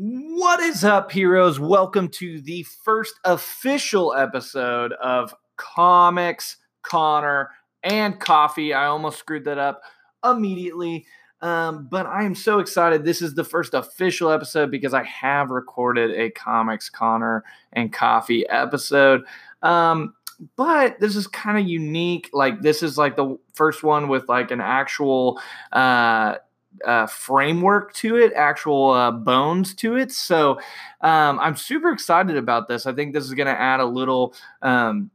What is up, heroes? Welcome to the first official episode of Comics, Connor, and Coffee. I almost screwed that up immediately, um, but I am so excited. This is the first official episode because I have recorded a Comics, Connor, and Coffee episode. Um, but this is kind of unique. Like, this is like the first one with like an actual. Uh, uh, framework to it, actual uh, bones to it. So um, I'm super excited about this. I think this is going to add a little. Um,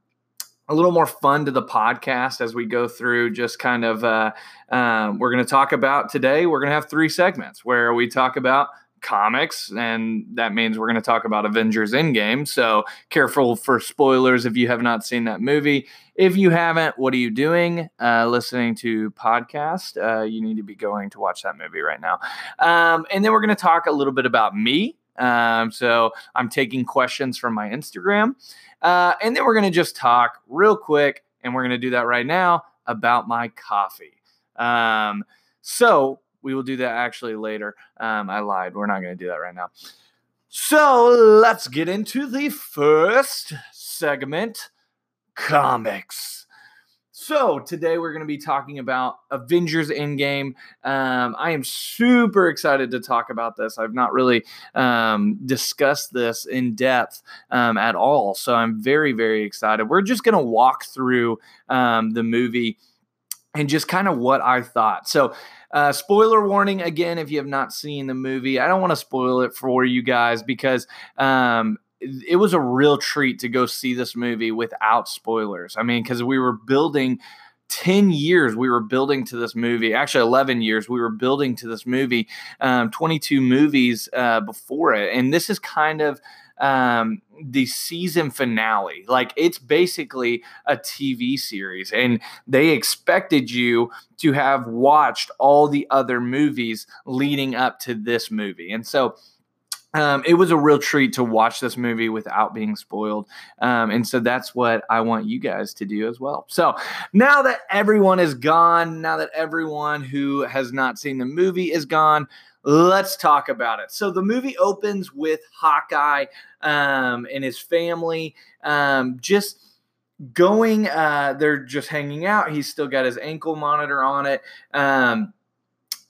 a little more fun to the podcast as we go through just kind of uh, um, we're going to talk about today we're going to have three segments where we talk about comics, and that means we're going to talk about Avengers Endgame. So careful for spoilers if you have not seen that movie. If you haven't, what are you doing? Uh, listening to podcast? Uh, you need to be going to watch that movie right now. Um, and then we're going to talk a little bit about me. Um, so I'm taking questions from my Instagram, uh, and then we're going to just talk real quick, and we're going to do that right now about my coffee. Um, so we will do that actually later. Um, I lied. We're not going to do that right now. So let's get into the first segment comics. So today we're going to be talking about Avengers Endgame. Um, I am super excited to talk about this. I've not really um, discussed this in depth um, at all, so I'm very very excited. We're just going to walk through um, the movie and just kind of what I thought. So uh, spoiler warning again, if you have not seen the movie, I don't want to spoil it for you guys because um, it was a real treat to go see this movie without spoilers. I mean, because we were building 10 years we were building to this movie actually 11 years we were building to this movie um, 22 movies uh, before it and this is kind of um, the season finale. Like it's basically a TV series, and they expected you to have watched all the other movies leading up to this movie. And so um, it was a real treat to watch this movie without being spoiled. Um, and so that's what I want you guys to do as well. So now that everyone is gone, now that everyone who has not seen the movie is gone, let's talk about it. So the movie opens with Hawkeye um, and his family um, just going. Uh, they're just hanging out. He's still got his ankle monitor on it. Um,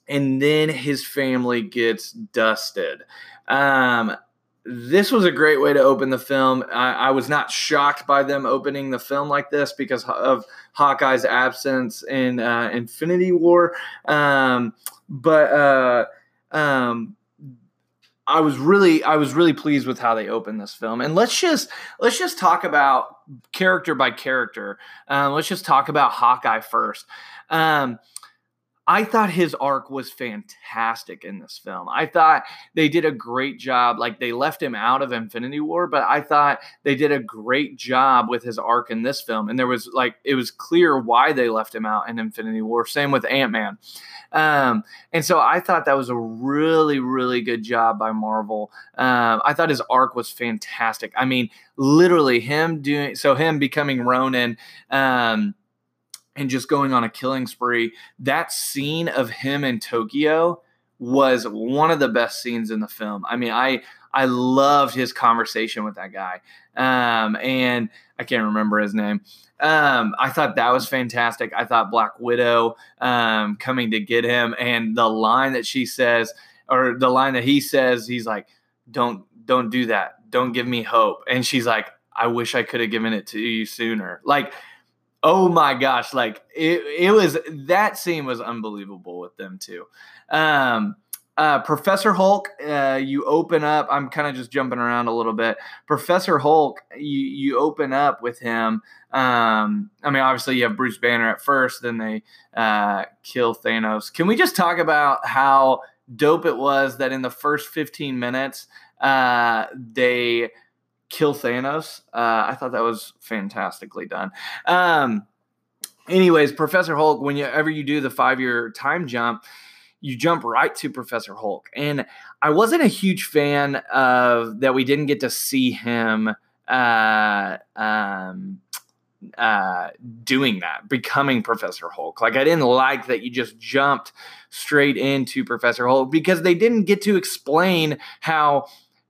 and then his family gets dusted. Um, this was a great way to open the film. I, I, was not shocked by them opening the film like this because of Hawkeye's absence in uh, Infinity War. Um, but uh, um, I was really I was really pleased with how they opened this film. And let's just let's just talk about character by character. Um, let's just talk about Hawkeye first. Um, I thought his arc was fantastic in this film. I thought they did a great job. Like they left him out of Infinity War, but I thought they did a great job with his arc in this film. And there was like, it was clear why they left him out in Infinity War. Same with Ant Man. Um, and so I thought that was a really, really good job by Marvel. Um, I thought his arc was fantastic. I mean, literally him doing, so him becoming Ronin. Um, and just going on a killing spree. That scene of him in Tokyo was one of the best scenes in the film. I mean, I I loved his conversation with that guy. Um, and I can't remember his name. Um, I thought that was fantastic. I thought Black Widow um, coming to get him and the line that she says, or the line that he says, he's like, "Don't don't do that. Don't give me hope." And she's like, "I wish I could have given it to you sooner." Like oh my gosh, like it, it was that scene was unbelievable with them too. Um, uh, Professor Hulk, uh, you open up. I'm kind of just jumping around a little bit. Professor Hulk, you you open up with him. Um, I mean, obviously you have Bruce Banner at first, then they uh, kill Thanos. Can we just talk about how dope it was that in the first 15 minutes uh, they kill Thanos. Uh, I thought that was fantastically done. Um, anyways, Professor Hulk, whenever you do the five year time jump, you jump right to Professor Hulk. And I wasn't a huge fan of that we didn't get to see him uh, um, uh, doing that, becoming Professor Hulk. Like I didn't like that you just jumped straight into Professor Hulk because they didn't get to explain how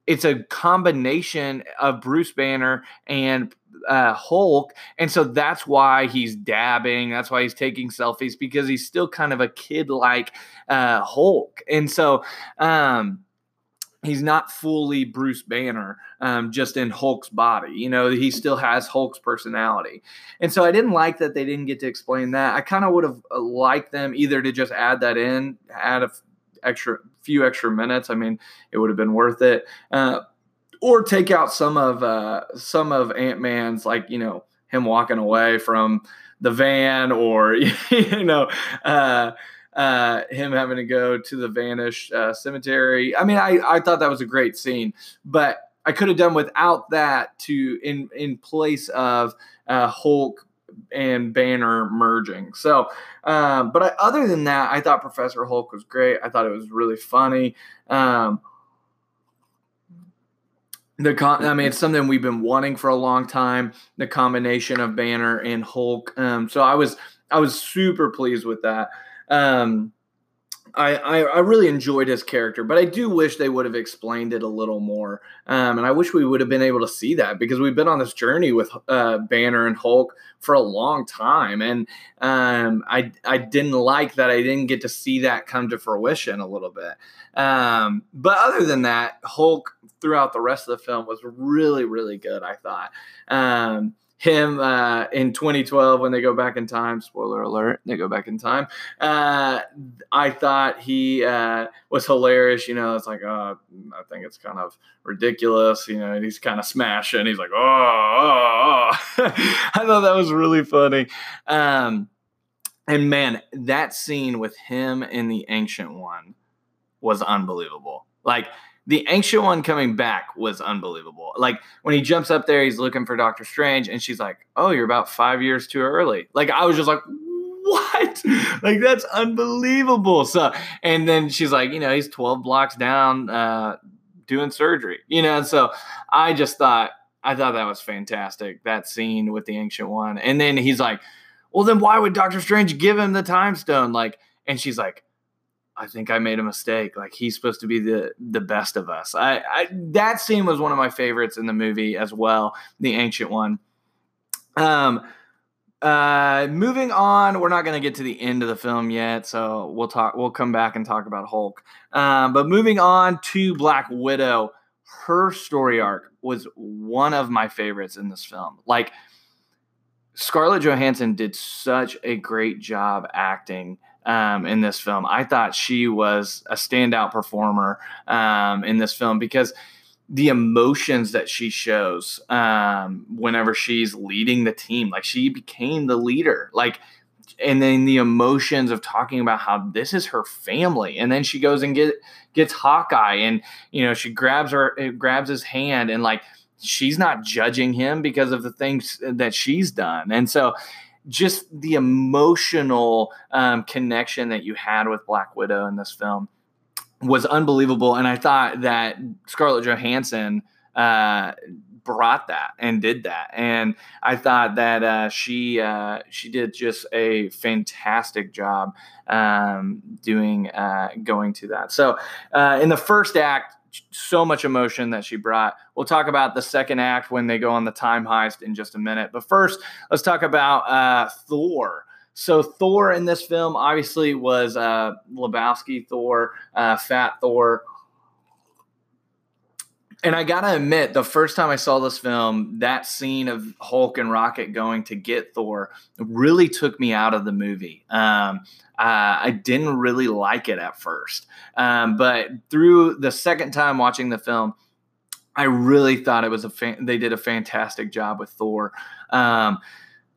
it's a combination of Bruce Banner and uh, Hulk, and so that's why he's dabbing. That's why he's taking selfies because he's still kind of a kid like uh, Hulk, and so. Um, he's not fully Bruce Banner, um, just in Hulk's body. You know, he still has Hulk's personality. And so I didn't like that they didn't get to explain that. I kind of would have uh, liked them either to just add that in, add a f- extra few extra minutes. I mean, it would have been worth it. Uh, or take out some of uh, some of Ant Man's like you know him walking away from the van, or you know. Uh, uh, him having to go to the vanished uh, cemetery. I mean, I, I thought that was a great scene, but I could have done without that to in in place of uh, Hulk and Banner merging. So, um, but I, other than that, I thought Professor Hulk was great. I thought it was really funny. Um, the con- I mean, it's something we've been wanting for a long time. The combination of Banner and Hulk. Um, so I was I was super pleased with that. Um, I, I, I really enjoyed his character, but I do wish they would have explained it a little more. Um, and I wish we would have been able to see that because we've been on this journey with uh, Banner and Hulk for a long time, and um, I I didn't like that I didn't get to see that come to fruition a little bit. Um, but other than that, Hulk throughout the rest of the film was really really good. I thought. Um, him uh, in 2012 when they go back in time. Spoiler alert, they go back in time. Uh, I thought he uh, was hilarious. You know, it's like, oh, I think it's kind of ridiculous. You know, he's kind of smashing. He's like, oh, oh, oh. I thought that was really funny. Um, and man, that scene with him and the Ancient One was unbelievable. Like, the ancient one coming back was unbelievable. Like when he jumps up there, he's looking for Doctor Strange, and she's like, "Oh, you're about five years too early." Like I was just like, "What? like that's unbelievable." So, and then she's like, "You know, he's twelve blocks down, uh, doing surgery." You know, and so I just thought, I thought that was fantastic that scene with the ancient one, and then he's like, "Well, then why would Doctor Strange give him the time stone?" Like, and she's like I think I made a mistake. Like he's supposed to be the the best of us. I, I that scene was one of my favorites in the movie as well, the ancient one. Um uh moving on, we're not going to get to the end of the film yet, so we'll talk we'll come back and talk about Hulk. Um but moving on to Black Widow, her story arc was one of my favorites in this film. Like Scarlett Johansson did such a great job acting um, in this film. I thought she was a standout performer um, in this film because the emotions that she shows um, whenever she's leading the team, like she became the leader, like, and then the emotions of talking about how this is her family, and then she goes and get gets Hawkeye, and you know she grabs her grabs his hand, and like she's not judging him because of the things that she's done, and so just the emotional um, connection that you had with Black Widow in this film was unbelievable. And I thought that Scarlett Johansson uh, brought that and did that. And I thought that uh, she uh, she did just a fantastic job um, doing uh, going to that. So uh, in the first act, so much emotion that she brought. We'll talk about the second act when they go on the time heist in just a minute. But first, let's talk about uh, Thor. So Thor in this film obviously was uh, Lebowski Thor, uh, Fat Thor. And I gotta admit, the first time I saw this film, that scene of Hulk and Rocket going to get Thor really took me out of the movie. Um, uh, I didn't really like it at first, um, but through the second time watching the film, I really thought it was a fan- they did a fantastic job with Thor um,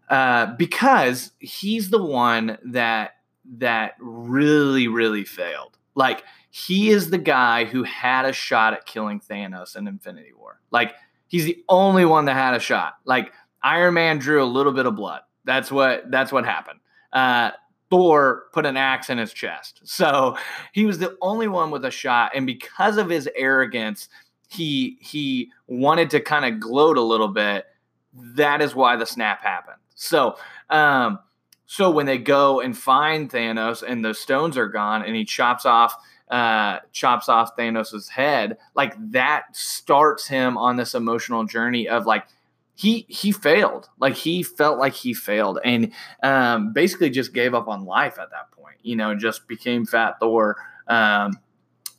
uh, because he's the one that that really really failed. Like he is the guy who had a shot at killing Thanos in Infinity War. Like he's the only one that had a shot. Like Iron Man drew a little bit of blood. That's what that's what happened. Uh, Thor put an axe in his chest. So he was the only one with a shot, and because of his arrogance, he he wanted to kind of gloat a little bit. That is why the snap happened. So, um, so when they go and find Thanos and the stones are gone and he chops off uh, chops off Thanos's head, like that starts him on this emotional journey of like he he failed, like he felt like he failed, and um, basically just gave up on life at that point. You know, just became Fat Thor. Um,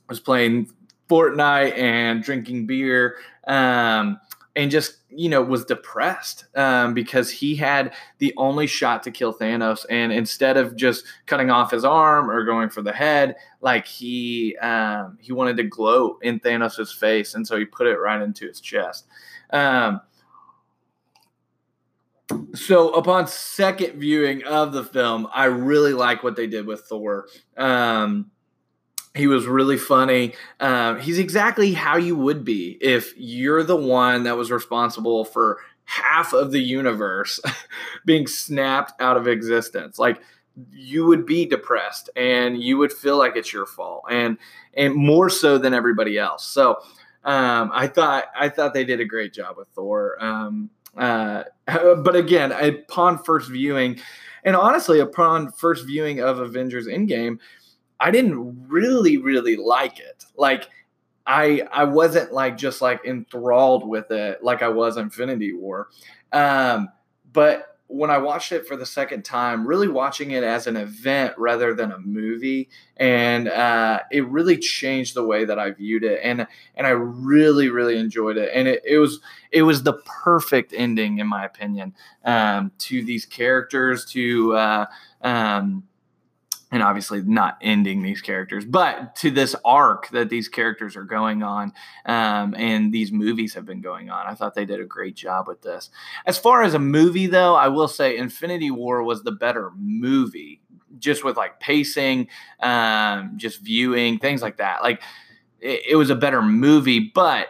was playing Fortnite and drinking beer. Um, and just you know was depressed um, because he had the only shot to kill Thanos, and instead of just cutting off his arm or going for the head, like he um, he wanted to gloat in Thanos's face, and so he put it right into his chest. Um, so upon second viewing of the film, I really like what they did with Thor. Um, he was really funny. Um, he's exactly how you would be if you're the one that was responsible for half of the universe being snapped out of existence. Like you would be depressed and you would feel like it's your fault, and and more so than everybody else. So um, I thought I thought they did a great job with Thor. Um, uh, but again, upon first viewing, and honestly, upon first viewing of Avengers Endgame I didn't really, really like it. Like I I wasn't like just like enthralled with it like I was Infinity War. Um, but when I watched it for the second time, really watching it as an event rather than a movie, and uh, it really changed the way that I viewed it, and and I really really enjoyed it, and it, it was it was the perfect ending in my opinion um, to these characters to. Uh, um, and obviously not ending these characters, but to this arc that these characters are going on um, and these movies have been going on. I thought they did a great job with this. As far as a movie, though, I will say Infinity War was the better movie, just with like pacing, um, just viewing, things like that. Like it, it was a better movie, but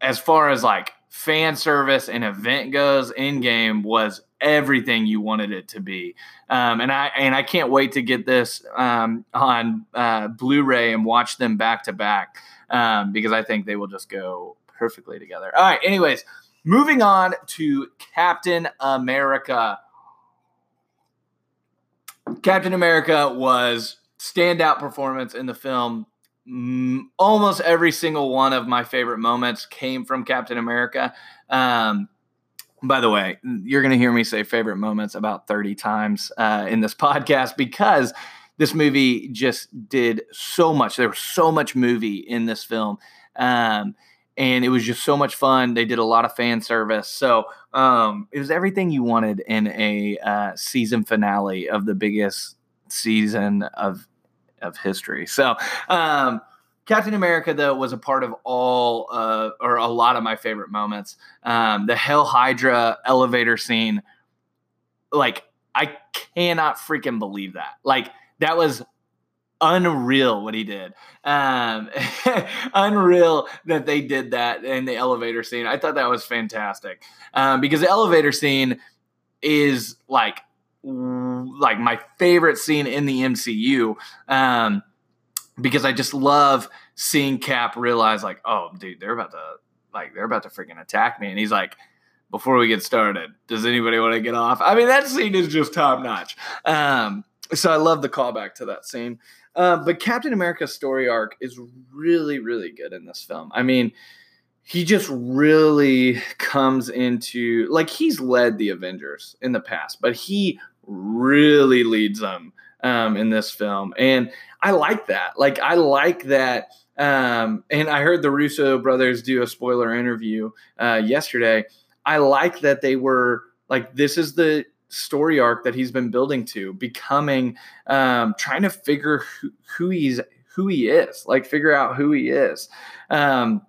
as far as like fan service and event goes, Endgame was everything you wanted it to be. Um, and I and I can't wait to get this um, on uh, Blu-ray and watch them back to back um, because I think they will just go perfectly together. All right. Anyways, moving on to Captain America. Captain America was standout performance in the film. Almost every single one of my favorite moments came from Captain America. Um, by the way, you're going to hear me say favorite moments about 30 times uh, in this podcast because this movie just did so much. There was so much movie in this film. Um, and it was just so much fun. They did a lot of fan service. So um, it was everything you wanted in a uh, season finale of the biggest season of of history. So um, Captain America, though, was a part of all uh, or a lot of my favorite moments. Um, the Hail Hydra elevator scene, like, I cannot freaking believe that. Like, that was unreal what he did. Um, unreal that they did that in the elevator scene. I thought that was fantastic um, because the elevator scene is like like my favorite scene in the MCU. Um, because I just love seeing Cap realize like, oh, dude, they're about to like they're about to freaking attack me, and he's like, before we get started, does anybody want to get off? I mean, that scene is just top notch. Um, so I love the callback to that scene. Uh, but Captain America's story arc is really, really good in this film. I mean, he just really comes into like he's led the Avengers in the past, but he really leads them um, in this film, and I like that. Like I like that. Um, and I heard the Russo brothers do a spoiler interview uh, yesterday. I like that they were like, this is the story arc that he's been building to, becoming, um, trying to figure who, who he's who he is, like figure out who he is. Um,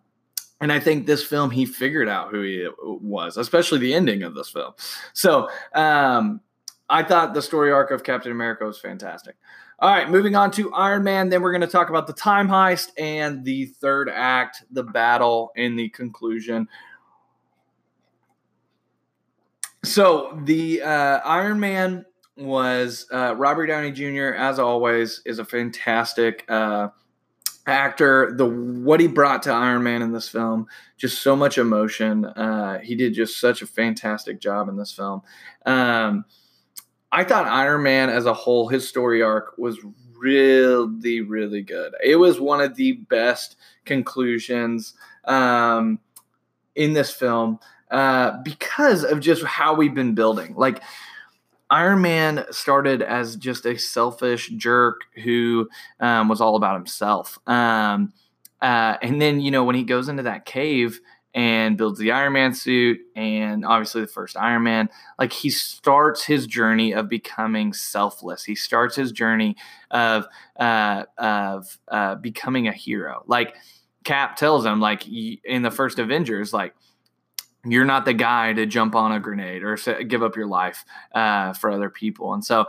and I think this film he figured out who he was, especially the ending of this film. So um, I thought the story arc of Captain America was fantastic. All right, moving on to Iron Man. Then we're going to talk about the time heist and the third act, the battle, in the conclusion. So the uh, Iron Man was uh, Robert Downey Jr. As always, is a fantastic uh, actor the what he brought to iron man in this film just so much emotion uh, he did just such a fantastic job in this film um, i thought iron man as a whole his story arc was really really good it was one of the best conclusions um, in this film uh, because of just how we've been building like Iron Man started as just a selfish jerk who um, was all about himself. Um, uh, and then, you know, when he goes into that cave and builds the Iron Man suit and obviously the first Iron Man, like he starts his journey of becoming selfless. He starts his journey of uh, of uh, becoming a hero. Like Cap tells him, like in the first Avengers, like you're not the guy to jump on a grenade or give up your life uh, for other people. And so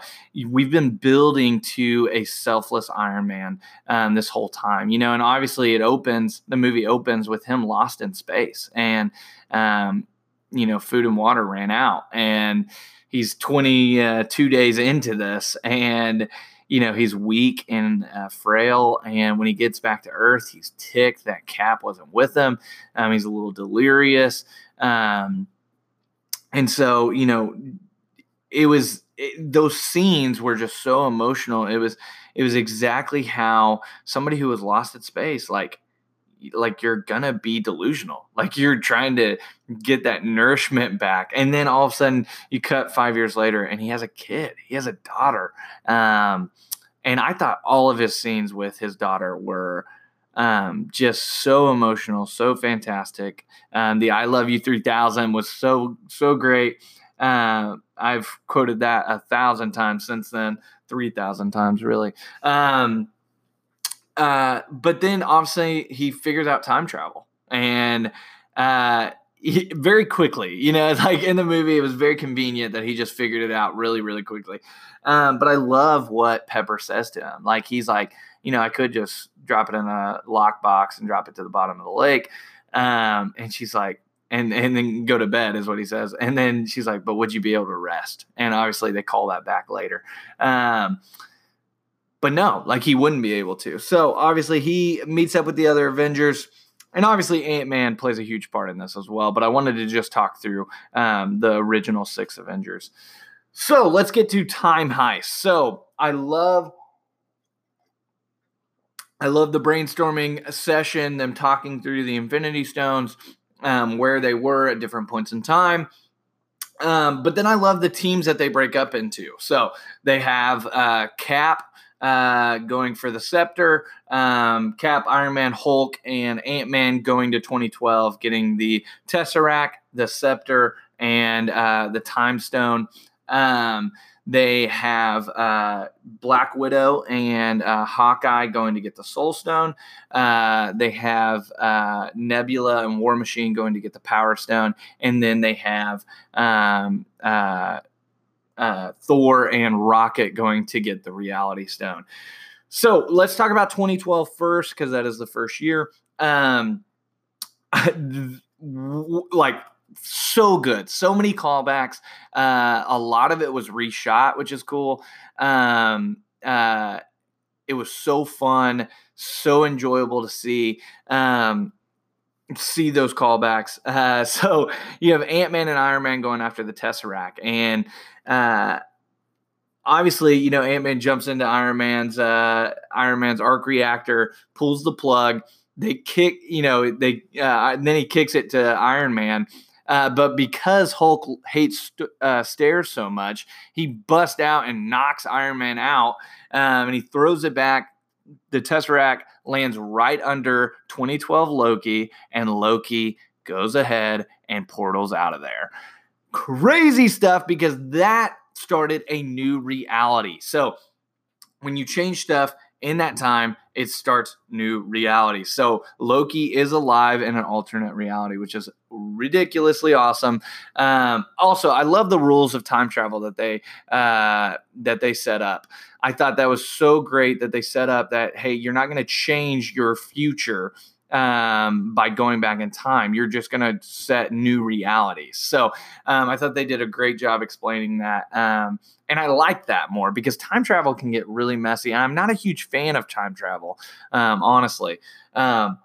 we've been building to a selfless Iron Man um, this whole time, you know, and obviously it opens, the movie opens with him lost in space and, um, you know, food and water ran out and he's 22 uh, days into this and, you know he's weak and uh, frail and when he gets back to earth he's ticked. That cap wasn't with him. Um, he's a little delirious. Um, and so, you know, it was it, those scenes were just so emotional. It was it was exactly how somebody who was lost at space, like like you're gonna be delusional like you're trying to get that nourishment back and then all of a sudden you cut five years later and he has a kid he has a daughter um, and i thought all of his scenes with his daughter were um, just so emotional, so fantastic. Um, the "I Love You 3000" was so so great. Uh, I've quoted that a thousand times since then, three thousand times really. Um, uh, but then obviously he figures out time travel and uh, he, very quickly. You know, like in the movie, it was very convenient that he just figured it out really, really quickly. Um, but I love what Pepper says to him. Like he's like, you know, I could just drop it in a lockbox and drop it to the bottom of the lake. Um, and she's like, and and then go to bed is what he says. And then she's like, but would you be able to rest? And obviously they call that back later. Um, but no, like he wouldn't be able to. So obviously he meets up with the other Avengers. And obviously, Ant Man plays a huge part in this as well. But I wanted to just talk through um, the original six Avengers. So let's get to Time Heist. So I love I love the brainstorming session, them talking through the Infinity Stones, um, where they were at different points in time. Um, but then I love the teams that they break up into. So they have uh, Cap uh, going for the scepter, um, Cap, Iron Man, Hulk, and Ant Man going to 2012, getting the Tesseract, the scepter, and uh, the Time Stone. Um, they have uh, Black Widow and uh, Hawkeye going to get the Soul Stone. Uh, they have uh, Nebula and War Machine going to get the Power Stone, and then they have um, uh, Thor and Rocket going to get the Reality Stone. So let's talk about 2012 first, because that is the first year. Um, like so good. So many callbacks. Uh, a lot of it was reshot, which is cool. Um, uh, it was so fun, so enjoyable to see. Um, see those callbacks. Uh, so you have Ant Man and Iron Man going after the Tesseract, and uh, obviously, you know Ant Man jumps into Iron Man's uh, Iron Man's arc reactor, pulls the plug. They kick, you know, they uh, and then he kicks it to Iron Man, uh, but because Hulk hates uh, stairs so much, he busts out and knocks Iron Man out, um, and he throws it back. The Tesseract lands right under 2012 Loki, and Loki goes ahead and portals out of there. Crazy stuff because that started a new reality. So when you change stuff, in that time, it starts new reality. So Loki is alive in an alternate reality, which is ridiculously awesome. Um, also, I love the rules of time travel that they uh, that they set up. I thought that was so great that they set up that hey, you're not going to change your future um, by going back in time. You're just going to set new realities. So um, I thought they did a great job explaining that. Um, and I like that more because time travel can get really messy. I'm not a huge fan of time travel, um, honestly. Um,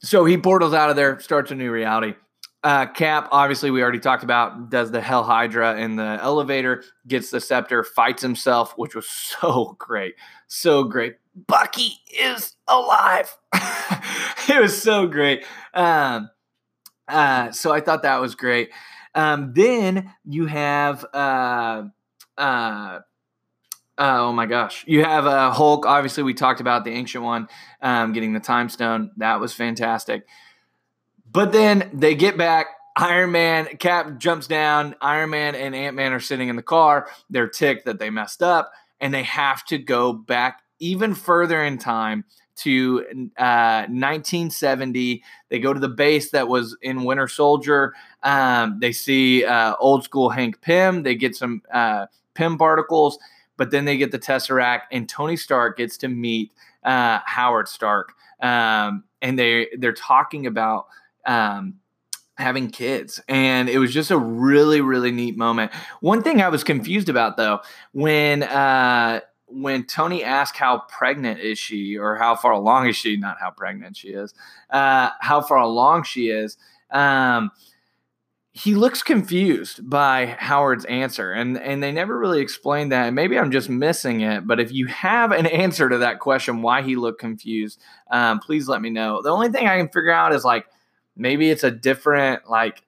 so he portals out of there, starts a new reality. Uh, Cap, obviously, we already talked about, does the Hail Hydra in the elevator, gets the scepter, fights himself, which was so great. So great. Bucky is alive. it was so great. Um, uh, so I thought that was great. Um, then you have, uh, uh, oh my gosh, you have uh, Hulk. Obviously, we talked about the ancient one um, getting the time stone. That was fantastic. But then they get back. Iron Man, Cap jumps down. Iron Man and Ant Man are sitting in the car. They're ticked that they messed up, and they have to go back even further in time to uh, 1970. They go to the base that was in Winter Soldier. Um, they see uh, old school Hank Pym. They get some uh, Pym particles, but then they get the Tesseract, and Tony Stark gets to meet uh, Howard Stark. Um, and they they're talking about um, having kids and it was just a really really neat moment one thing i was confused about though when uh when Tony asked how pregnant is she or how far along is she, not how pregnant she is, uh, how far along she is, um, he looks confused by Howard's answer, and and they never really explained that. And maybe I'm just missing it, but if you have an answer to that question, why he looked confused, um, please let me know. The only thing I can figure out is like maybe it's a different like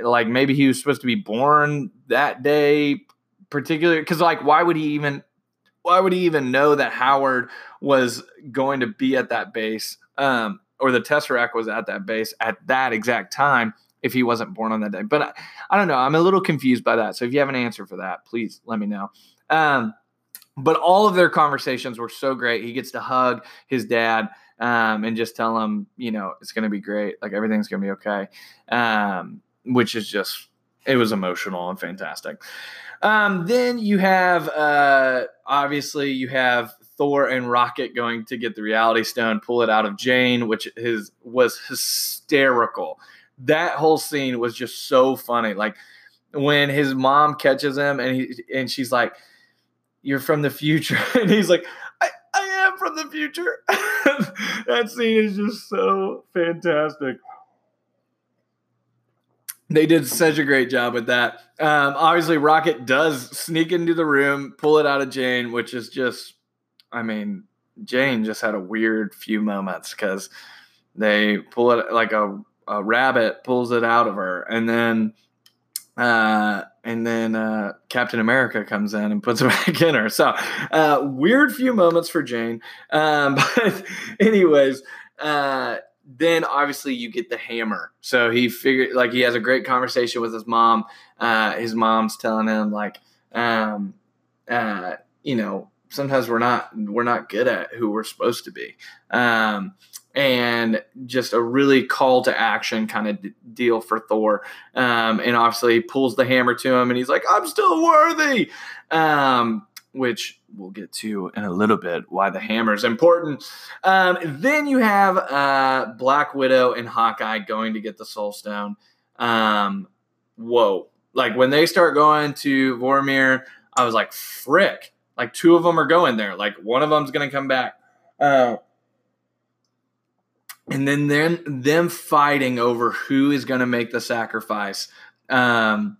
like maybe he was supposed to be born that day particular because like why would he even why would he even know that Howard was going to be at that base um, or the Tesseract was at that base at that exact time if he wasn't born on that day? But I, I don't know. I'm a little confused by that. So if you have an answer for that, please let me know. Um, but all of their conversations were so great. He gets to hug his dad um, and just tell him, you know, it's going to be great. Like everything's going to be okay. Um, which is just, it was emotional and fantastic. Um, then you have uh, obviously you have Thor and Rocket going to get the Reality Stone, pull it out of Jane, which is was hysterical. That whole scene was just so funny. Like when his mom catches him and he and she's like, "You're from the future," and he's like, "I, I am from the future." that scene is just so fantastic they did such a great job with that. Um, obviously, Rocket does sneak into the room, pull it out of Jane, which is just, I mean, Jane just had a weird few moments because they pull it like a, a rabbit pulls it out of her, and then uh, and then uh, Captain America comes in and puts it back in her. So uh, weird few moments for Jane. Um, but anyways, uh, then obviously you get the hammer. So he figured like he has a great conversation with his mom. Uh, his mom's telling him like, um, uh, you know, sometimes we're not we're not good at who we're supposed to be. Um, and just a really call to action kind of d- deal for Thor. Um, and obviously he pulls the hammer to him and he's like, I'm still worthy. Um, which we'll get to in a little bit why the hammer is important. Um, then you have uh, Black Widow and Hawkeye going to get the Soul Stone. Um, whoa. Like when they start going to Vormir, I was like, frick. Like two of them are going there. Like one of them's going to come back. Uh, and then them, them fighting over who is going to make the sacrifice. Um,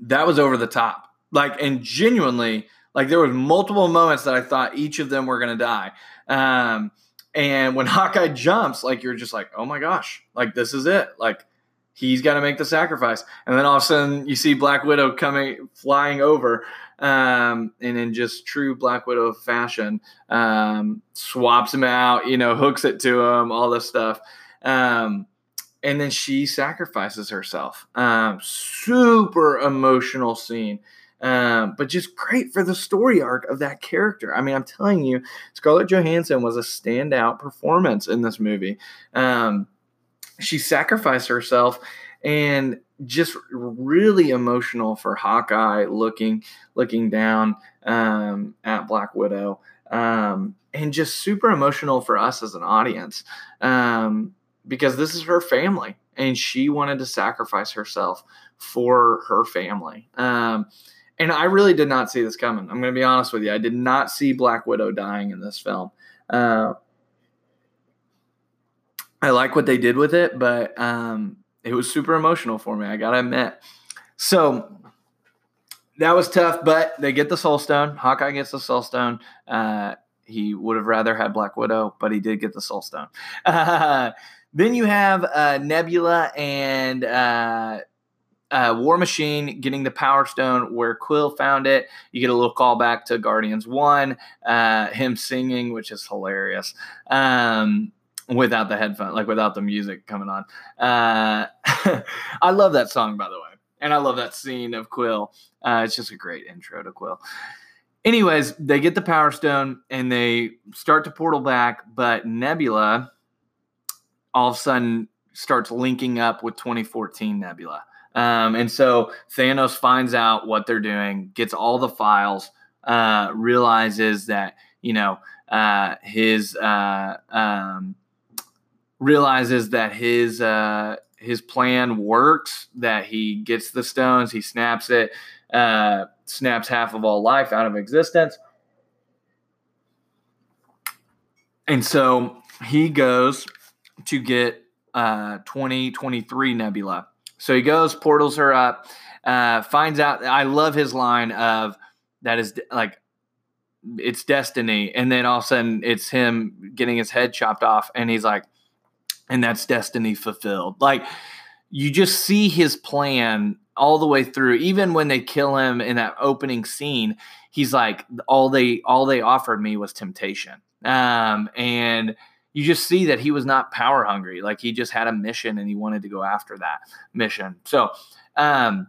that was over the top. Like, and genuinely, like there was multiple moments that I thought each of them were going to die. Um, and when Hawkeye jumps, like you're just like, oh my gosh, like this is it. Like he's got to make the sacrifice. And then all of a sudden you see Black Widow coming, flying over, um, and in just true Black Widow fashion, um, swaps him out, you know, hooks it to him, all this stuff. Um, and then she sacrifices herself. Um, super emotional scene. Um, but just great for the story arc of that character. I mean, I'm telling you, Scarlett Johansson was a standout performance in this movie. Um, she sacrificed herself and just really emotional for Hawkeye looking looking down um, at Black Widow. um, and just super emotional for us as an audience um, because this is her family and she wanted to sacrifice herself for her family. And I really did not see this coming. I'm going to be honest with you. I did not see Black Widow dying in this film. Uh, I like what they did with it, but um, it was super emotional for me. I gotta admit. So that was tough, but they get the Soul Stone. Hawkeye gets the Soul Stone. Uh, he would have rather had Black Widow, but he did get the Soul Stone. Uh, then you have uh, Nebula and uh, War Machine getting the Power Stone where Quill found it. You get a little callback to Guardians 1, uh, him singing, which is hilarious. Um, without the headphone, like without the music coming on. Uh, I love that song, by the way. And I love that scene of Quill. Uh, it's just a great intro to Quill. Anyways, they get the Power Stone and they start to portal back, but Nebula all of a sudden starts linking up with 2014 Nebula. Um, and so Thanos finds out what they're doing, gets all the files, uh, realizes that, you know, uh, his uh, um, realizes that his uh, his plan works, that he gets the stones, he snaps it, uh, snaps half of all life out of existence. And so he goes to get uh, 2023 Nebula. So he goes, portals her up, uh, finds out. I love his line of that is like it's destiny, and then all of a sudden it's him getting his head chopped off, and he's like, and that's destiny fulfilled. Like you just see his plan all the way through even when they kill him in that opening scene he's like all they all they offered me was temptation um, and you just see that he was not power hungry. Like he just had a mission and he wanted to go after that mission. So um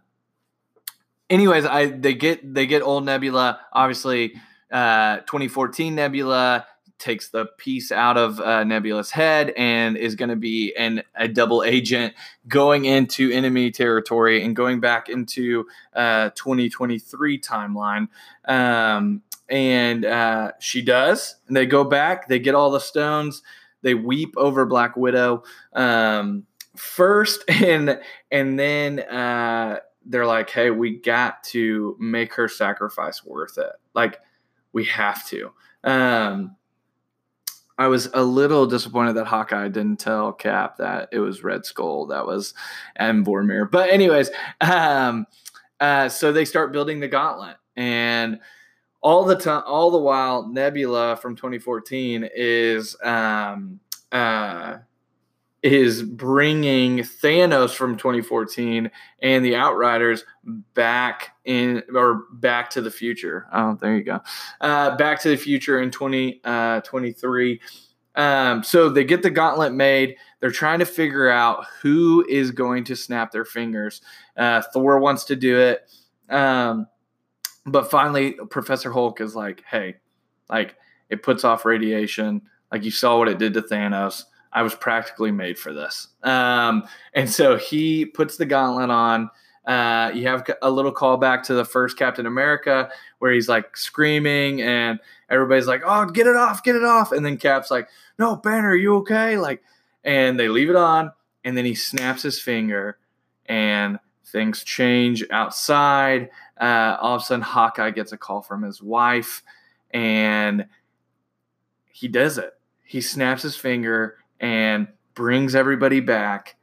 anyways i they get they get old nebula. Obviously uh 2014 nebula takes the piece out of uh, Nebula's head and is going to be an, a double agent going into enemy territory and going back into uh, 2023 timeline. Um, and uh, she does. And they go back, they get all the stones, they weep over Black Widow um, first, and and then uh, they're like, "Hey, we got to make her sacrifice worth it. Like, we have to." Um, I was a little disappointed that Hawkeye didn't tell Cap that it was Red Skull that was and Vormir. But anyways, um, uh, so they start building the gauntlet, and all the time, all the while, Nebula from 2014 is um, uh, is bringing Thanos from 2014 and the Outriders back in or back to the future. Oh, there you go. Uh, back to the future in 2023. Uh, um, so they get the gauntlet made. They're trying to figure out who is going to snap their fingers. Uh, Thor wants to do it. Um, but finally, Professor Hulk is like, hey, like it puts off radiation. Like you saw what it did to Thanos I was practically made for this. Um, and so he puts the gauntlet on. Uh, you have a little callback to the first Captain America where he's like screaming and everybody's like, "Oh, get it off, get it off!" And then Cap's like, "No, Banner, are you okay?" Like, and they leave it on, and then he snaps his finger, and things change outside. Uh, all of a sudden, Hawkeye gets a call from his wife, and he does it. He snaps his finger and brings everybody back.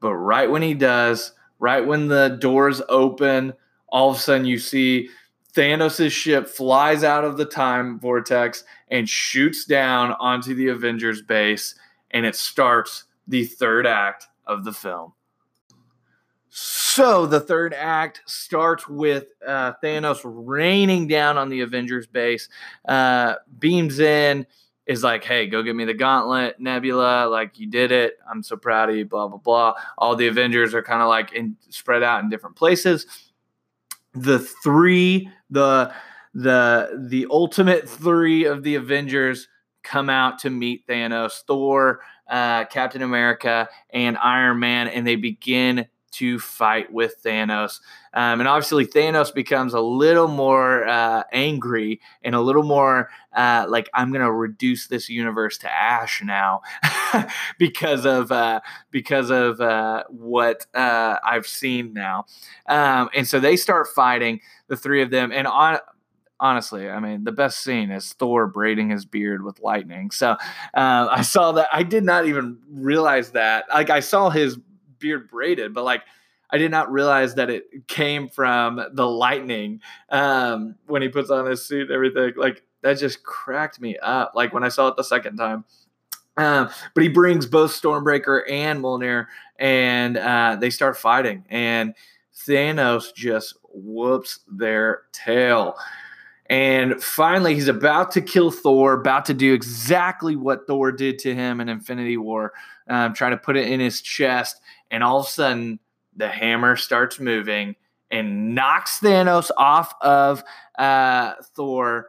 But right when he does, right when the doors open, all of a sudden you see Thanos' ship flies out of the time vortex and shoots down onto the Avengers base, and it starts the third act of the film. So the third act starts with uh, Thanos raining down on the Avengers base, uh, beams in, is like, hey, go get me the gauntlet, Nebula. Like, you did it. I'm so proud of you, blah, blah, blah. All the Avengers are kind of like in, spread out in different places. The three, the the the ultimate three of the Avengers come out to meet Thanos, Thor, uh, Captain America, and Iron Man, and they begin to fight with Thanos. Um, and obviously, Thanos becomes a little more uh, angry and a little more uh, like, I'm going to reduce this universe to ash now because of uh, because of uh, what uh, I've seen now. Um, and so they start fighting, the three of them. And on honestly, I mean, the best scene is Thor braiding his beard with lightning. So uh, I saw that. I did not even realize that. Like, I saw his beard braided, but like, I did not realize that it came from the lightning um, when he puts on his suit everything. Like, that just cracked me up. Like, when I saw it the second time. Um, but he brings both Stormbreaker and Mjolnir, and uh, they start fighting. And Thanos just whoops their tail. And finally, he's about to kill Thor, about to do exactly what Thor did to him in Infinity War, um, trying to put it in his chest. And all of a sudden, the hammer starts moving and knocks Thanos off of uh, Thor.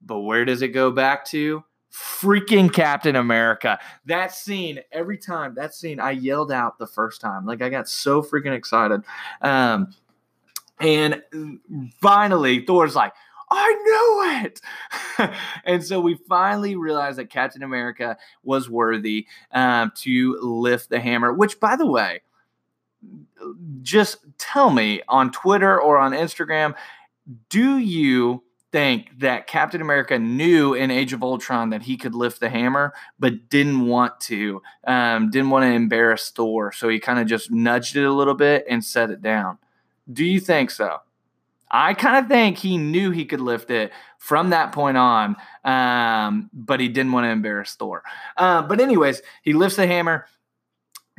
But where does it go back to? Freaking Captain America. That scene, every time, that scene, I yelled out the first time. Like, I got so freaking excited. Um, and finally, Thor's like, I knew it. and so we finally realized that Captain America was worthy um, to lift the hammer, which, by the way, just tell me on Twitter or on Instagram, do you think that Captain America knew in Age of Ultron that he could lift the hammer, but didn't want to, um, didn't want to embarrass Thor. So he kind of just nudged it a little bit and set it down. Do you think so? I kind of think he knew he could lift it from that point on, um, but he didn't want to embarrass Thor. Uh, but anyways, he lifts the hammer.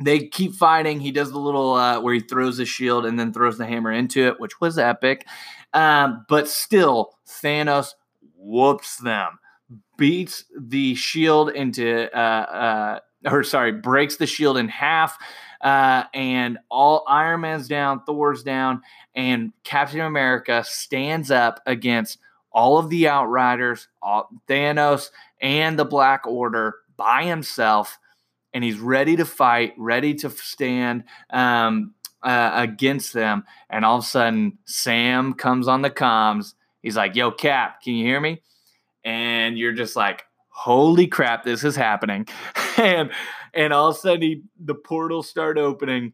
They keep fighting. He does the little uh, where he throws the shield and then throws the hammer into it, which was epic. Um, but still, Thanos whoops them, beats the shield into, uh, uh or sorry, breaks the shield in half. Uh, and all Iron Man's down, Thor's down, and Captain America stands up against all of the Outriders, all, Thanos, and the Black Order by himself, and he's ready to fight, ready to stand um, uh, against them. And all of a sudden, Sam comes on the comms. He's like, "Yo, Cap, can you hear me?" And you're just like, "Holy crap, this is happening!" and and all of a sudden, he, the portals start opening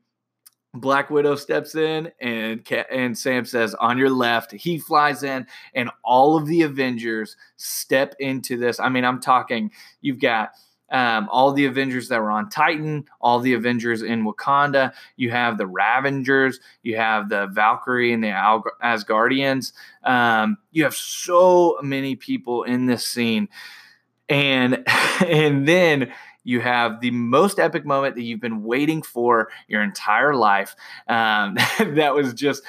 Black Widow steps in and and Sam says, "On your left." He flies in, and all of the Avengers step into this. I mean, I'm talking. You've got um, all the Avengers that were on Titan, all the Avengers in Wakanda. You have the Ravagers. You have the Valkyrie and the Asgardians. Um, you have so many people in this scene, and and then you have the most epic moment that you've been waiting for your entire life. Um, that was just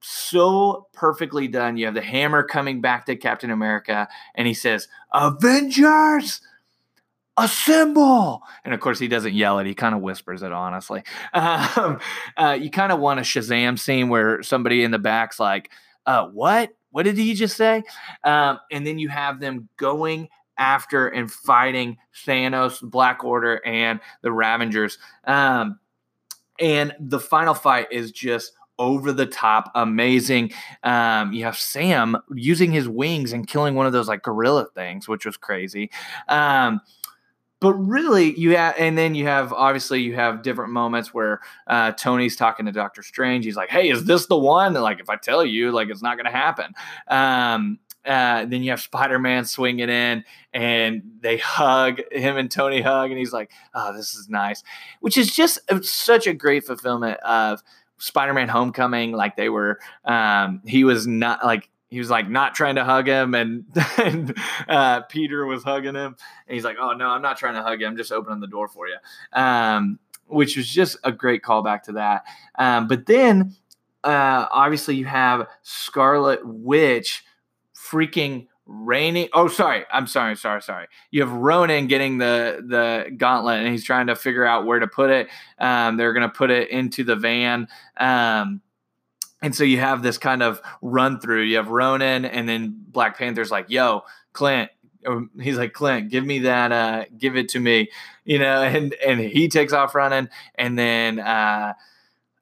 so perfectly done. You have the hammer coming back to Captain America, and he says, Avengers! Assemble! And of course, he doesn't yell it. He kind of whispers it, honestly. Um, uh, you kind of want a Shazam scene where somebody in the back's like, uh, What? What did he just say? Um, and then you have them going after and fighting Thanos, Black Order, and the Ravagers. Um, and the final fight is just over the top, amazing. Um, you have Sam using his wings and killing one of those like gorilla things, which was crazy. Um, but really you have and then you have obviously you have different moments where uh, tony's talking to doctor strange he's like hey is this the one and like if i tell you like it's not going to happen um, uh, then you have Spider-Man swinging in, and they hug him and Tony hug, and he's like, "Oh, this is nice," which is just such a great fulfillment of Spider-Man: Homecoming. Like they were, um, he was not like he was like not trying to hug him, and, and uh, Peter was hugging him, and he's like, "Oh no, I'm not trying to hug you. I'm just opening the door for you," um, which was just a great callback to that. Um, but then, uh, obviously, you have Scarlet Witch freaking raining. Oh, sorry. I'm sorry. Sorry. Sorry. You have Ronin getting the the gauntlet, and he's trying to figure out where to put it. Um, they're going to put it into the van. Um, and so you have this kind of run through. You have Ronin, and then Black Panther's like, "Yo, Clint." He's like, Clint, give me that. Uh, give it to me. You know, and and he takes off running, and then. Uh,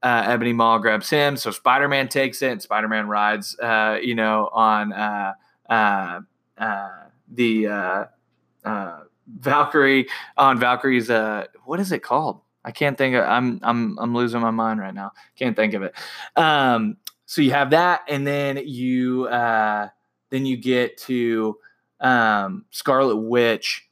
uh, Ebony Maw grabs him. So Spider Man takes it, Spider Man rides, uh, you know, on uh, uh, uh, the uh, Valkyrie on Valkyrie's. What is it called? I can't think of. I'm I'm I'm losing my mind right now. Can't think of it. Um, so you have that, and then you then you get to um, Scarlet Witch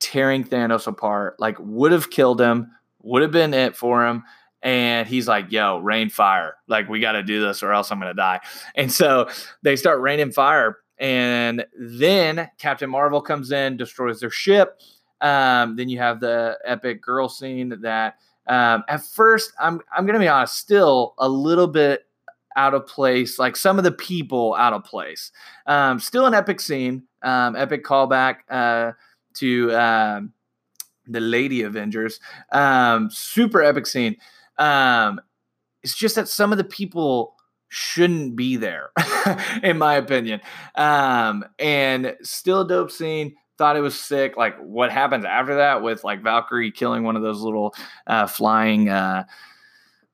tearing Thanos apart. Like would have killed him. Would have been it for him and he's like, "Yo, rain fire! Like we got to do this, or else I'm gonna die." And so they start raining fire, and then Captain Marvel comes in, destroys their ship. Um, then you have the epic girl scene that, um, at first, I'm I'm gonna be honest, still a little bit out of place. Like some of the people out of place. Um, still an epic scene, um, epic callback uh, to um, the Lady Avengers. Um, super epic scene. Um, it's just that some of the people shouldn't be there, in my opinion. Um, and still a dope scene. Thought it was sick. Like what happens after that with like Valkyrie killing one of those little uh, flying uh,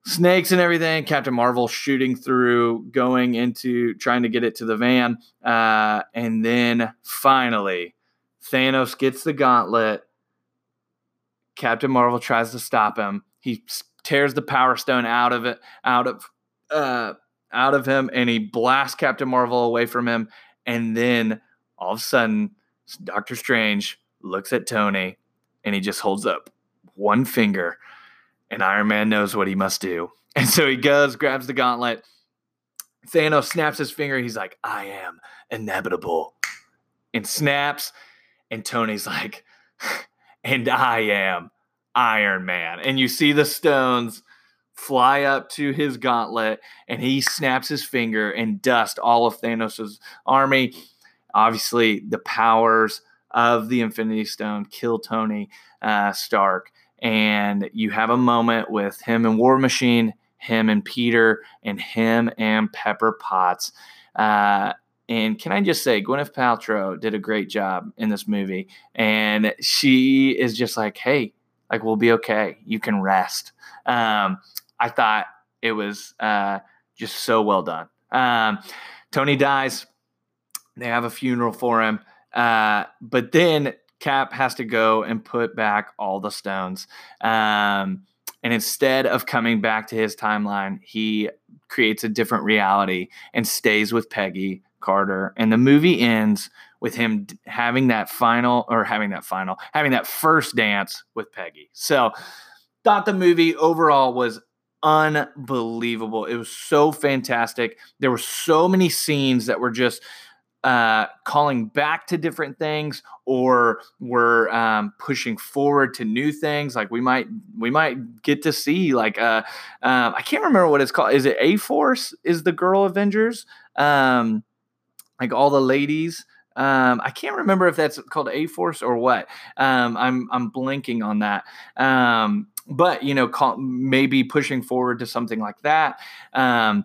snakes and everything. Captain Marvel shooting through, going into trying to get it to the van, uh, and then finally Thanos gets the gauntlet. Captain Marvel tries to stop him. He tears the Power Stone out of it, out of, uh, out of him, and he blasts Captain Marvel away from him. And then all of a sudden, Doctor Strange looks at Tony, and he just holds up one finger, and Iron Man knows what he must do. And so he goes, grabs the gauntlet. Thanos snaps his finger. He's like, I am inevitable. And snaps. And Tony's like, and I am Iron Man. And you see the stones fly up to his gauntlet and he snaps his finger and dust all of Thanos' army. Obviously, the powers of the Infinity Stone kill Tony uh, Stark. And you have a moment with him and War Machine, him and Peter, and him and Pepper Potts. Uh, and can I just say, Gwyneth Paltrow did a great job in this movie. And she is just like, hey, like we'll be okay. You can rest. Um, I thought it was uh, just so well done. Um, Tony dies. They have a funeral for him. Uh, but then Cap has to go and put back all the stones. Um, and instead of coming back to his timeline, he creates a different reality and stays with Peggy Carter. And the movie ends with him having that final or having that final, having that first dance with Peggy. So, thought the movie overall was unbelievable. It was so fantastic. There were so many scenes that were just uh, calling back to different things or were um, pushing forward to new things. Like we might we might get to see like uh, um, I can't remember what it's called. Is it A Force? Is the Girl Avengers? Um, like all the ladies. Um, I can't remember if that's called A Force or what. Um, I'm I'm blinking on that. Um, but you know, call, maybe pushing forward to something like that. Um,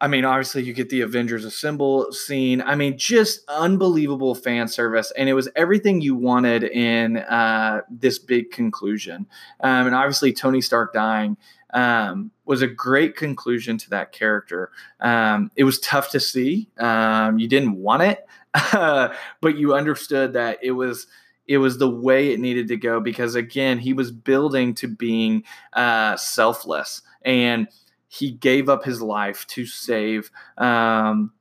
I mean, obviously, you get the Avengers Assemble scene. I mean, just unbelievable fan service, and it was everything you wanted in uh, this big conclusion. Um, and obviously, Tony Stark dying um, was a great conclusion to that character. Um, it was tough to see. Um, you didn't want it, but you understood that it was it was the way it needed to go because again, he was building to being uh, selfless and he gave up his life to save um,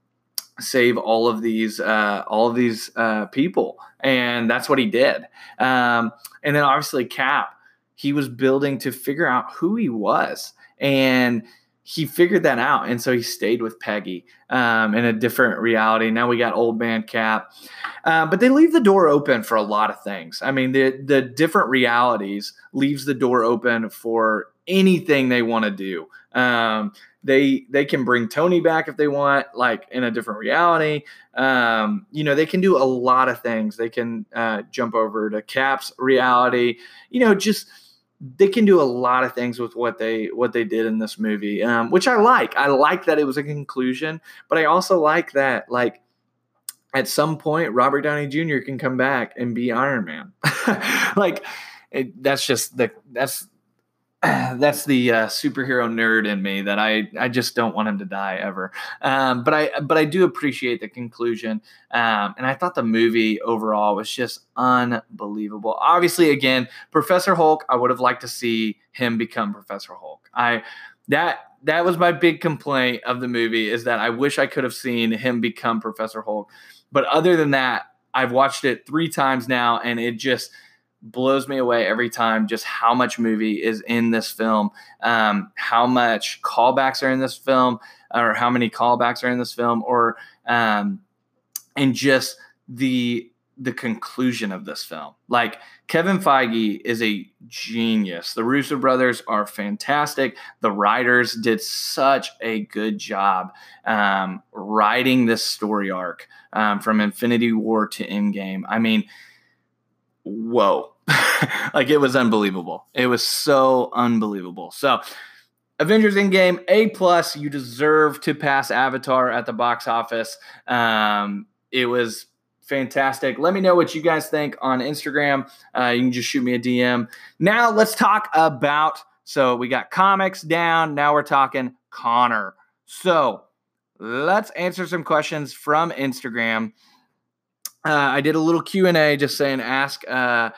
save all of these uh, all of these uh, people, and that's what he did. Um, and then obviously Cap he was building to figure out who he was and he figured that out and so he stayed with peggy um, in a different reality. Now we got old man cap. Uh, but they leave the door open for a lot of things. I mean the, the different realities leaves the door open for anything they want to do. Um, they they can bring tony back if they want like in a different reality. Um, you know they can do a lot of things. They can uh, jump over to cap's reality. You know just they can do a lot of things with what they what they did in this movie, um, which I like. I like that it was a conclusion, but I also like that like at some point Robert Downey Jr. can come back and be Iron Man. like it, that's just the that's that's the uh, superhero nerd in me that I I just don't want him to die ever. Um, but I but I do appreciate the conclusion, um, and I thought the movie overall was just unbelievable. Obviously, again, Professor Hulk. I would have liked to see him become Professor Hulk. I that that was my big complaint of the movie is that I wish I could have seen him become Professor Hulk. But other than that, I've watched it three times now, and it just blows me away every time just how much movie is in this film, um, how much callbacks are in this film, or how many callbacks are in this film, or um, and just the the conclusion of this film. Like Kevin Feige is a genius. The Russo brothers are fantastic. The writers did such a good job um, writing this story arc um, from Infinity War to Endgame. I mean, whoa. like it was unbelievable. It was so unbelievable. So Avengers Endgame, A plus. You deserve to pass Avatar at the box office. Um, it was fantastic. Let me know what you guys think on Instagram. Uh, you can just shoot me a DM. Now let's talk about. So we got comics down. Now we're talking Connor. So let's answer some questions from Instagram. Uh, I did a little Q and A, just saying ask. Uh,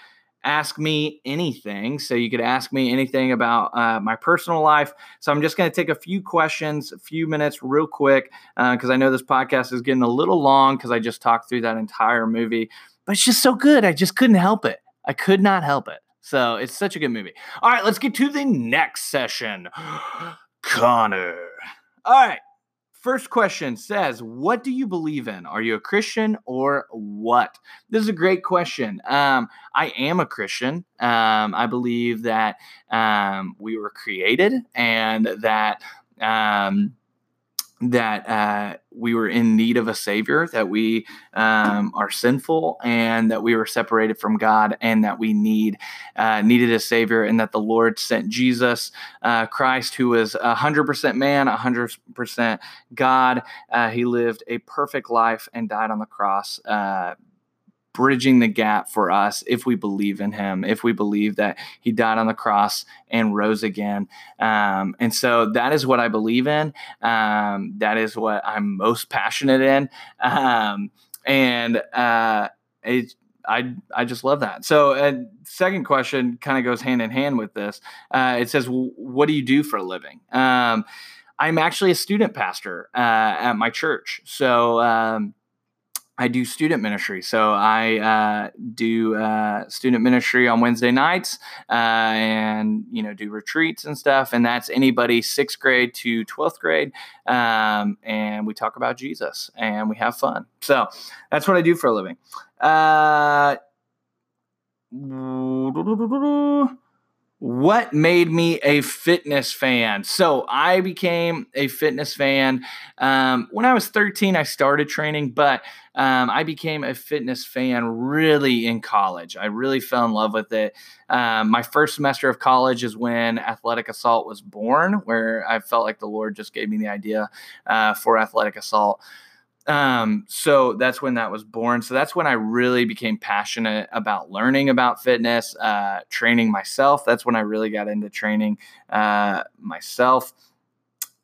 ask me anything. So you could ask me anything about uh, my personal life. So I'm just going to take a few questions, a few minutes, real quick, because uh, I know this podcast is getting a little long because I just talked through that entire movie. But it's just so good. I just couldn't help it. I could not help it. So it's such a good movie. All right, let's get to the next session. Connor. All right. First question says, What do you believe in? Are you a Christian or what? This is a great question. Um, I am a Christian. Um, I believe that um, we were created and that. Um, that uh, we were in need of a savior, that we um, are sinful, and that we were separated from God, and that we need uh, needed a savior, and that the Lord sent Jesus uh, Christ, who was hundred percent man, hundred percent God. Uh, he lived a perfect life and died on the cross uh, bridging the gap for us if we believe in him, if we believe that he died on the cross and rose again. Um, and so that is what I believe in. Um, that is what I'm most passionate in. Um, and uh, I I just love that. So, uh, second question kind of goes hand in hand with this. Uh, it says, "What do you do for a living?" Um, I'm actually a student pastor uh, at my church. So, um, I do student ministry. So I uh, do uh, student ministry on Wednesday nights uh, and, you know, do retreats and stuff. And that's anybody sixth grade to 12th grade. Um, and we talk about Jesus and we have fun. So that's what I do for a living. What made me a fitness fan? So I became a fitness fan um, when I was 13. I started training, but um, I became a fitness fan really in college. I really fell in love with it. Um, my first semester of college is when Athletic Assault was born, where I felt like the Lord just gave me the idea uh, for Athletic Assault. Um, so that's when that was born. So that's when I really became passionate about learning about fitness, uh, training myself. That's when I really got into training uh, myself.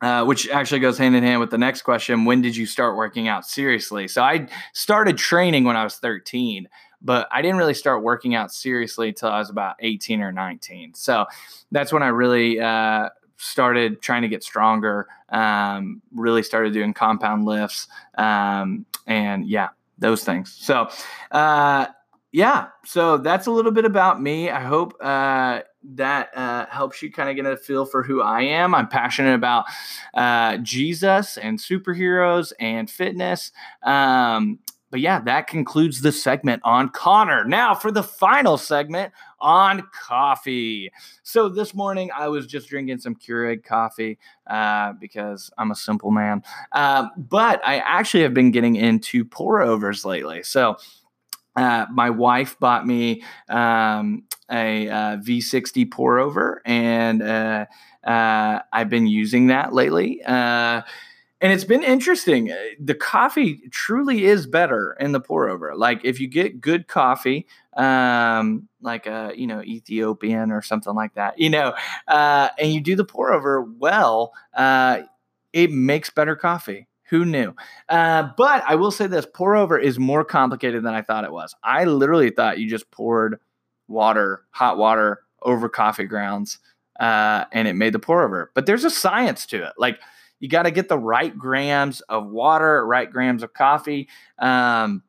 Uh, which actually goes hand in hand with the next question. When did you start working out seriously? So I started training when I was 13, but I didn't really start working out seriously until I was about 18 or 19. So that's when I really uh, started trying to get stronger, um, really started doing compound lifts, um, and yeah, those things. So, uh, yeah, so that's a little bit about me. I hope uh, that uh, helps you kind of get a feel for who I am. I'm passionate about uh, Jesus and superheroes and fitness. Um, but yeah, that concludes the segment on Connor. Now for the final segment on coffee. So this morning I was just drinking some Keurig coffee uh, because I'm a simple man. Uh, but I actually have been getting into pour overs lately. So uh, my wife bought me um, a uh, V60 pour over, and uh, uh, I've been using that lately and it's been interesting. Uh, the coffee truly is better in the pour over. Like if you get good coffee, um, like a you know Ethiopian or something like that, you know, uh, and you do the pour over well, uh, it makes better coffee. Who knew? Uh, but I will say this: pour over is more complicated than I thought it was. I literally thought you just poured water, hot water, over coffee grounds, uh, and it made the pour over. But there's a science to it. Like you got to get the right grams of water, right grams of coffee. Um,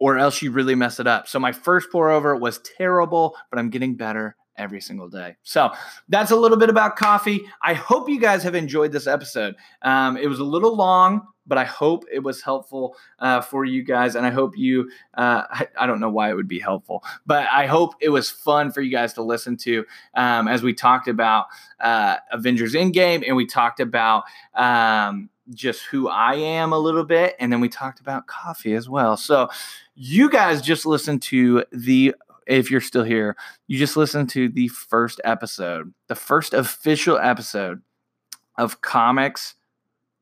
or else you really mess it up. So my first pour over was terrible, but I'm getting better every single day. So that's a little bit about coffee. I hope you guys have enjoyed this episode. Um, it was a little long, but I hope it was helpful uh, for you guys. And I hope you, uh, I, I, don't know why it would be helpful, but I hope it was fun for you guys to listen to um, as we talked about uh, Avengers Endgame and we talked about. Um, just who I am a little bit. And then we talked about coffee as well. So, you guys just listened to the if you're still here, you just listened to the first episode, the first official episode of Comics,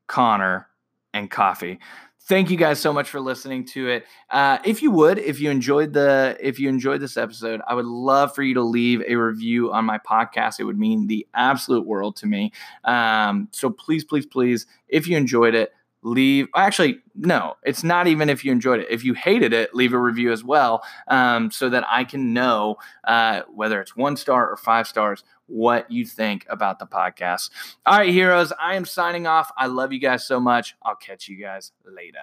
Connor, and Coffee. Thank you guys so much for listening to it. Uh, if you would, if you enjoyed the, if you enjoyed this episode, I would love for you to leave a review on my podcast. It would mean the absolute world to me. Um, so please, please, please, if you enjoyed it, leave actually no it's not even if you enjoyed it. If you hated it leave a review as well um, so that i can know uh, whether it's one star or five stars what you think about the podcast. All right heroes i am signing off. I love you guys so much. I'll catch you guys later